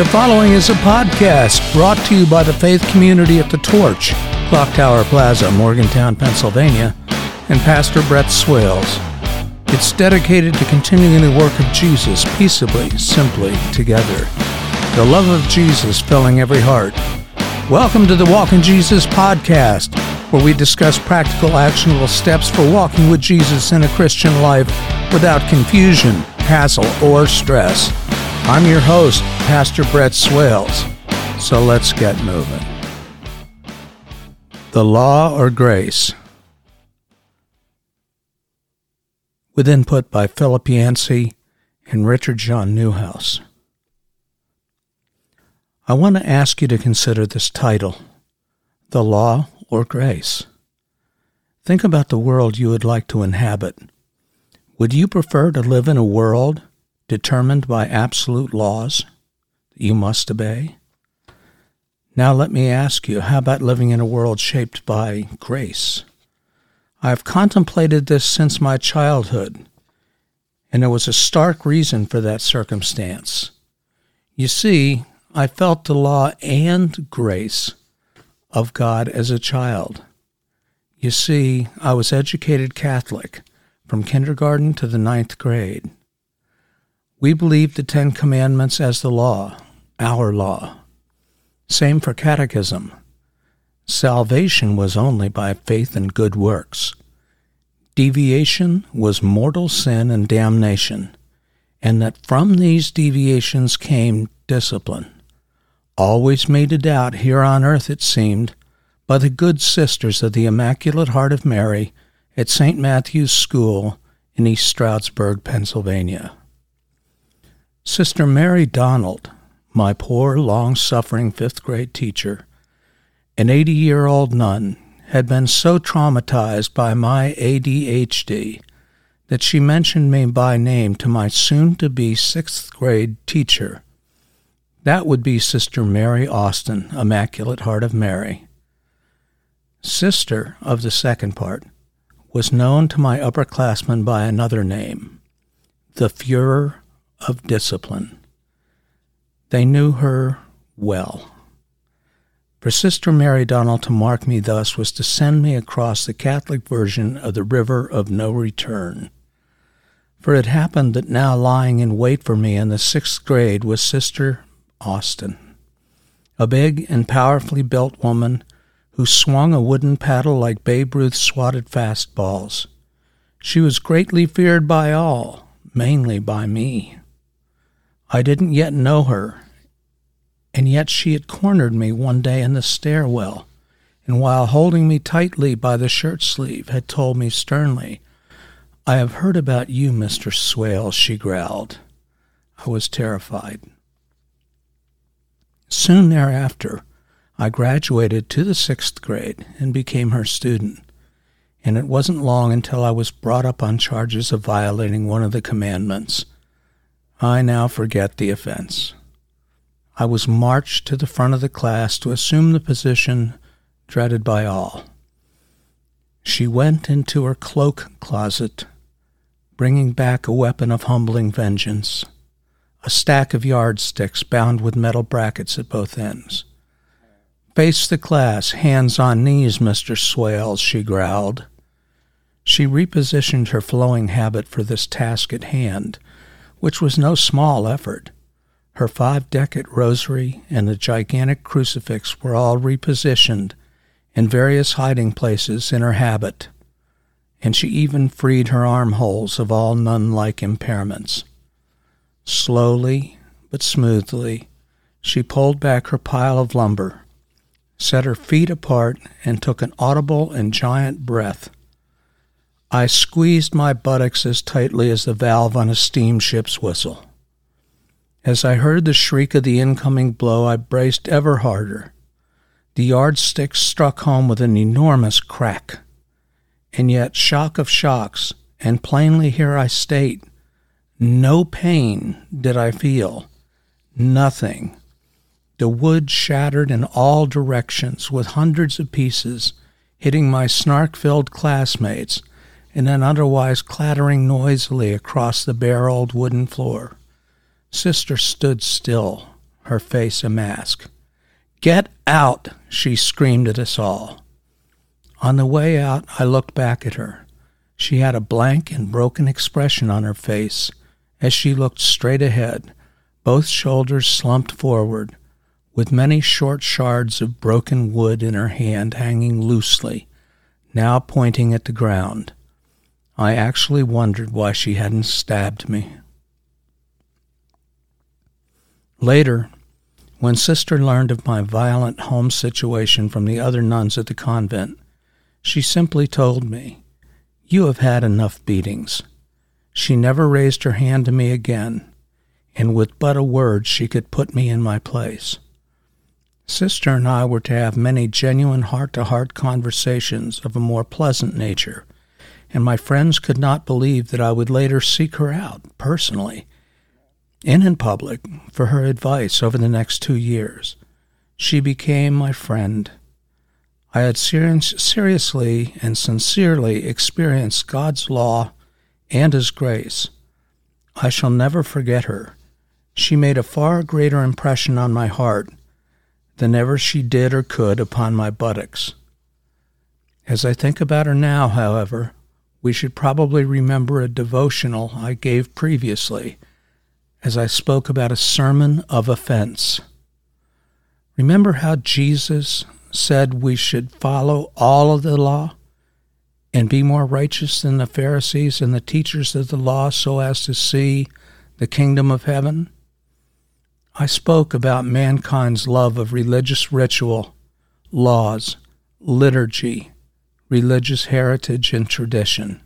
The following is a podcast brought to you by the faith community at the Torch, Clock Tower Plaza, Morgantown, Pennsylvania, and Pastor Brett Swales. It's dedicated to continuing the work of Jesus peaceably, simply, together. The love of Jesus filling every heart. Welcome to the Walk in Jesus podcast, where we discuss practical, actionable steps for walking with Jesus in a Christian life without confusion, hassle, or stress. I'm your host, Pastor Brett Swales. So let's get moving. The Law or Grace. With input by Philip Yancey and Richard John Neuhaus. I want to ask you to consider this title The Law or Grace. Think about the world you would like to inhabit. Would you prefer to live in a world determined by absolute laws that you must obey? Now let me ask you, how about living in a world shaped by grace? I have contemplated this since my childhood, and there was a stark reason for that circumstance. You see, I felt the law and grace of God as a child. You see, I was educated Catholic from kindergarten to the ninth grade. We believe the Ten Commandments as the law, our law. Same for catechism. Salvation was only by faith and good works. Deviation was mortal sin and damnation, and that from these deviations came discipline. Always made a doubt here on earth, it seemed, by the good sisters of the Immaculate Heart of Mary at St. Matthew's School in East Stroudsburg, Pennsylvania. Sister Mary Donald, my poor, long suffering fifth grade teacher, an 80 year old nun, had been so traumatized by my ADHD that she mentioned me by name to my soon to be sixth grade teacher. That would be Sister Mary Austin, Immaculate Heart of Mary. Sister of the second part was known to my upperclassmen by another name, the Fuhrer of discipline. They knew her well. For Sister Mary Donald to mark me thus was to send me across the Catholic version of the river of no return. For it happened that now lying in wait for me in the sixth grade was Sister Austin, a big and powerfully built woman who swung a wooden paddle like Babe Ruth swatted fastballs. She was greatly feared by all, mainly by me. I didn't yet know her, and yet she had cornered me one day in the stairwell, and while holding me tightly by the shirt sleeve, had told me sternly, I have heard about you, Mr. Swale, she growled. I was terrified. Soon thereafter, I graduated to the sixth grade and became her student, and it wasn't long until I was brought up on charges of violating one of the commandments I now forget the offense. I was marched to the front of the class to assume the position dreaded by all. She went into her cloak closet, bringing back a weapon of humbling vengeance, a stack of yardsticks bound with metal brackets at both ends. Face the class, hands on knees, Mr. Swales, she growled. She repositioned her flowing habit for this task at hand which was no small effort. Her five decade rosary and the gigantic crucifix were all repositioned in various hiding places in her habit, and she even freed her armholes of all nun like impairments. Slowly but smoothly, she pulled back her pile of lumber, set her feet apart, and took an audible and giant breath. I squeezed my buttocks as tightly as the valve on a steamship's whistle. As I heard the shriek of the incoming blow, I braced ever harder. The yardstick struck home with an enormous crack. And yet, shock of shocks, and plainly here I state, no pain did I feel. Nothing. The wood shattered in all directions with hundreds of pieces hitting my snark filled classmates and then otherwise clattering noisily across the bare old wooden floor. Sister stood still, her face a mask. Get out! she screamed at us all. On the way out, I looked back at her. She had a blank and broken expression on her face as she looked straight ahead, both shoulders slumped forward, with many short shards of broken wood in her hand hanging loosely, now pointing at the ground. I actually wondered why she hadn't stabbed me. Later, when Sister learned of my violent home situation from the other nuns at the convent, she simply told me, You have had enough beatings. She never raised her hand to me again, and with but a word she could put me in my place. Sister and I were to have many genuine heart to heart conversations of a more pleasant nature, and my friends could not believe that I would later seek her out personally and in public for her advice over the next two years. She became my friend. I had ser- seriously and sincerely experienced God's law and His grace. I shall never forget her. She made a far greater impression on my heart than ever she did or could upon my buttocks. As I think about her now, however, we should probably remember a devotional I gave previously as I spoke about a sermon of offense. Remember how Jesus said we should follow all of the law? and be more righteous than the Pharisees and the teachers of the law so as to see the kingdom of heaven? I spoke about mankind's love of religious ritual, laws, liturgy, religious heritage, and tradition.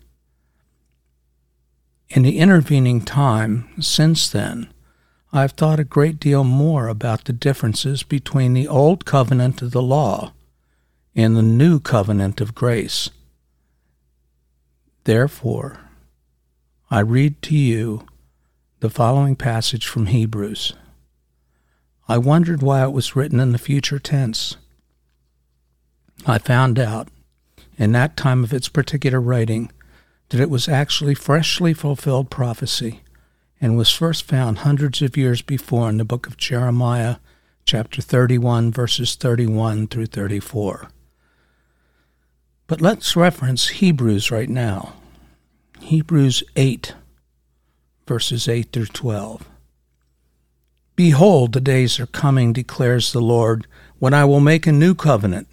In the intervening time since then, I have thought a great deal more about the differences between the old covenant of the law and the new covenant of grace. Therefore, I read to you the following passage from Hebrews. I wondered why it was written in the future tense. I found out, in that time of its particular writing, that it was actually freshly fulfilled prophecy and was first found hundreds of years before in the book of Jeremiah, chapter 31, verses 31 through 34. But let's reference Hebrews right now. Hebrews 8, verses 8 through 12. Behold, the days are coming, declares the Lord, when I will make a new covenant.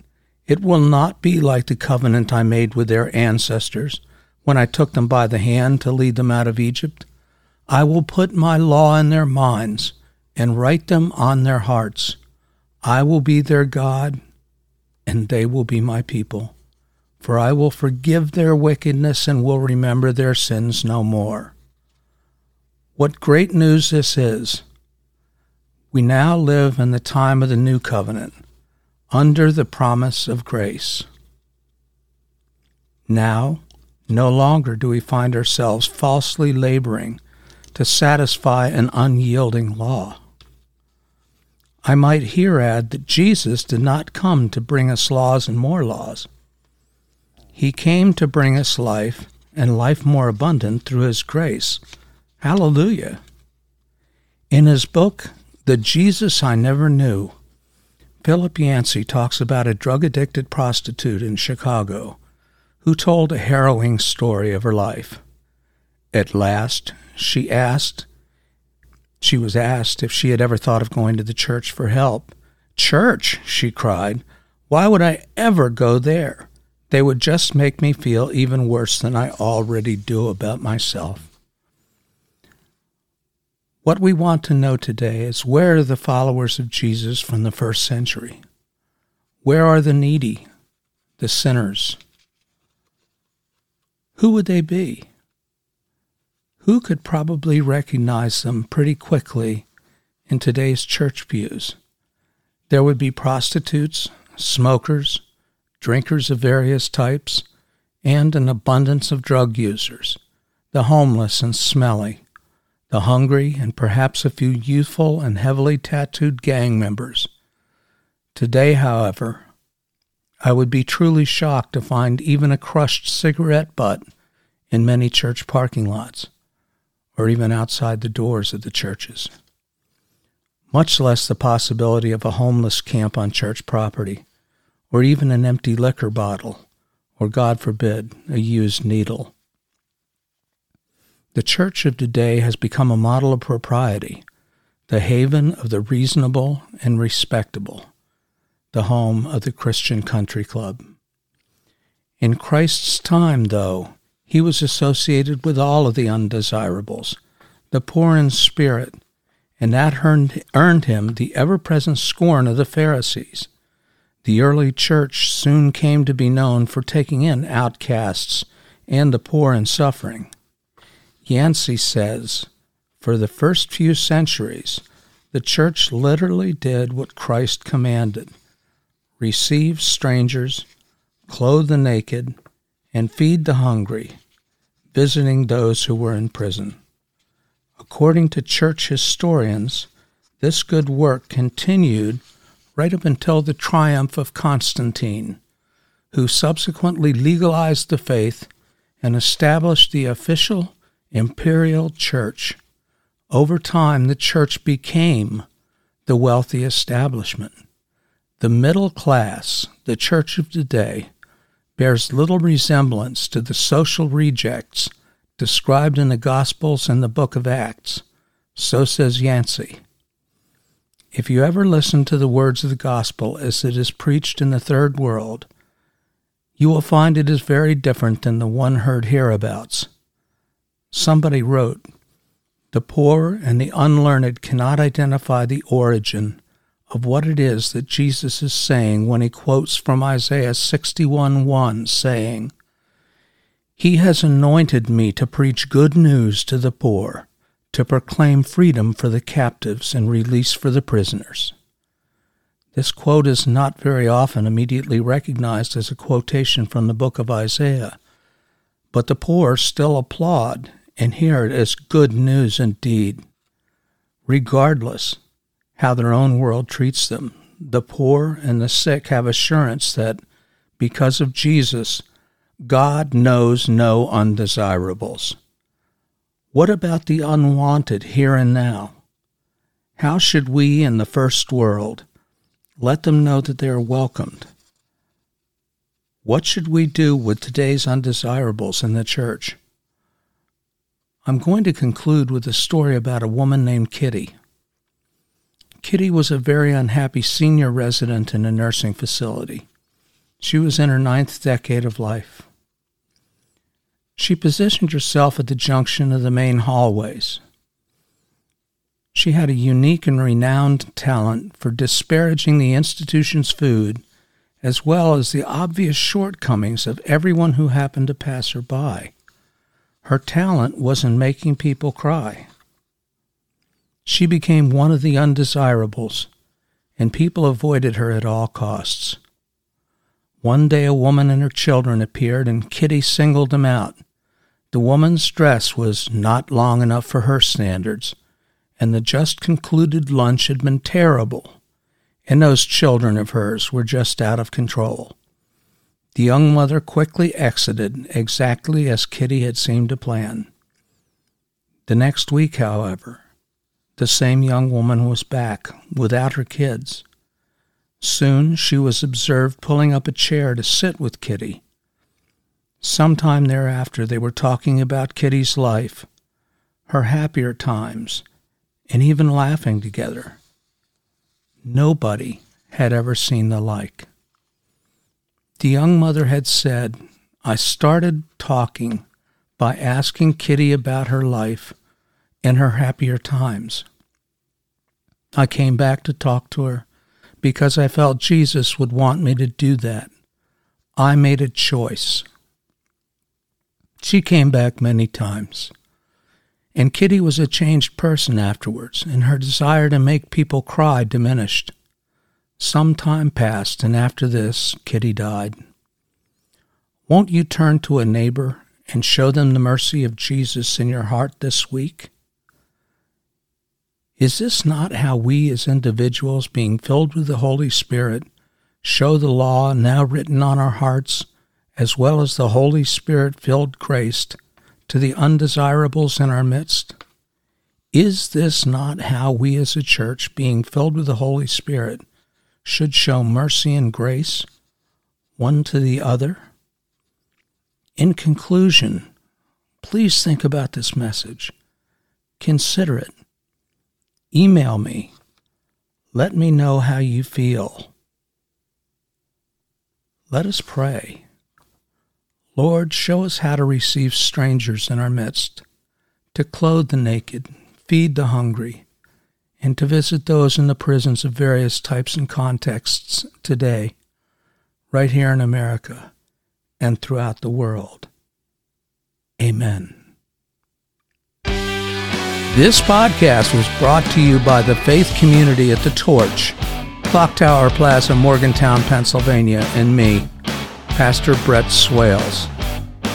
It will not be like the covenant I made with their ancestors when I took them by the hand to lead them out of Egypt. I will put my law in their minds and write them on their hearts. I will be their God, and they will be my people for I will forgive their wickedness and will remember their sins no more. What great news this is! We now live in the time of the new covenant, under the promise of grace. Now, no longer do we find ourselves falsely laboring to satisfy an unyielding law. I might here add that Jesus did not come to bring us laws and more laws. He came to bring us life and life more abundant through His grace. Hallelujah. In his book, The Jesus I Never Knew, Philip Yancey talks about a drug addicted prostitute in Chicago who told a harrowing story of her life. At last, she asked, she was asked if she had ever thought of going to the church for help. Church, she cried. Why would I ever go there? They would just make me feel even worse than I already do about myself. What we want to know today is where are the followers of Jesus from the first century? Where are the needy, the sinners? Who would they be? Who could probably recognize them pretty quickly in today's church pews? There would be prostitutes, smokers, drinkers of various types, and an abundance of drug users, the homeless and smelly, the hungry, and perhaps a few youthful and heavily tattooed gang members. Today, however, I would be truly shocked to find even a crushed cigarette butt in many church parking lots, or even outside the doors of the churches. much less the possibility of a homeless camp on church property, or even an empty liquor bottle, or, God forbid, a used needle. The church of today has become a model of propriety, the haven of the reasonable and respectable, the home of the Christian country club. In Christ's time, though, he was associated with all of the undesirables, the poor in spirit, and that earned, him the ever present scorn of the Pharisees. The early church soon came to be known for taking in outcasts and the poor and suffering. Yancey says, for the first few centuries, the church literally did what Christ commanded receive strangers, clothe the naked, and feed the hungry, visiting those who were in prison. According to church historians, this good work continued right up until the triumph of Constantine, who subsequently legalized the faith and established the official imperial church. Over time, the church became the wealthy establishment. The middle class, the church of today, bears little resemblance to the social rejects described in the Gospels and the book of Acts. So says Yancey. If you ever listen to the words of the gospel as it is preached in the third world, you will find it is very different than the one heard hereabouts. Somebody wrote, The poor and the unlearned cannot identify the origin of what it is that Jesus is saying when he quotes from Isaiah 61 1, saying, He has anointed me to preach good news to the poor, to proclaim freedom for the captives and release for the prisoners. This quote is not very often immediately recognized as a quotation from the book of Isaiah, but the poor still applaud and hear it as good news indeed. Regardless how their own world treats them, the poor and the sick have assurance that because of Jesus, God knows no undesirables. What about the unwanted here and now? How should we in the first world let them know that they are welcomed? What should we do with today's undesirables in the church? I'm going to conclude with a story about a woman named Kitty. Kitty was a very unhappy senior resident in a nursing facility. She was in her ninth decade of life. She positioned herself at the junction of the main hallways. She had a unique and renowned talent for disparaging the institution's food, as well as the obvious shortcomings of everyone who happened to pass her by. Her talent was in making people cry. She became one of the undesirables, and people avoided her at all costs. One day a woman and her children appeared, and Kitty singled them out. The woman's dress was not long enough for her standards, and the just concluded lunch had been terrible, and those children of hers were just out of control. The young mother quickly exited, exactly as Kitty had seemed to plan. The next week, however, the same young woman was back, without her kids. Soon she was observed pulling up a chair to sit with Kitty. Sometime thereafter, they were talking about Kitty's life, her happier times, and even laughing together. Nobody had ever seen the like. The young mother had said, I started talking by asking Kitty about her life and her happier times. I came back to talk to her because I felt Jesus would want me to do that. I made a choice. She came back many times. And Kitty was a changed person afterwards, and her desire to make people cry diminished. Some time passed, and after this, Kitty died. Won't you turn to a neighbor and show them the mercy of Jesus in your heart this week? Is this not how we as individuals, being filled with the Holy Spirit, show the law now written on our hearts, as well as the Holy Spirit filled grace to the undesirables in our midst? Is this not how we as a church, being filled with the Holy Spirit, should show mercy and grace one to the other? In conclusion, please think about this message. Consider it. Email me. Let me know how you feel. Let us pray. Lord, show us how to receive strangers in our midst, to clothe the naked, feed the hungry, and to visit those in the prisons of various types and contexts today, right here in America and throughout the world. Amen. This podcast was brought to you by the faith community at The Torch, Clock Tower Plaza, Morgantown, Pennsylvania, and me, Pastor Brett Swales.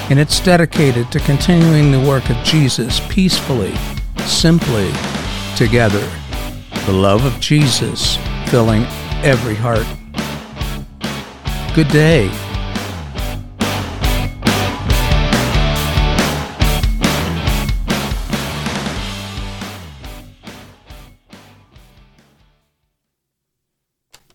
And it's dedicated to continuing the work of Jesus peacefully, simply, together. The love of Jesus filling every heart. Good day.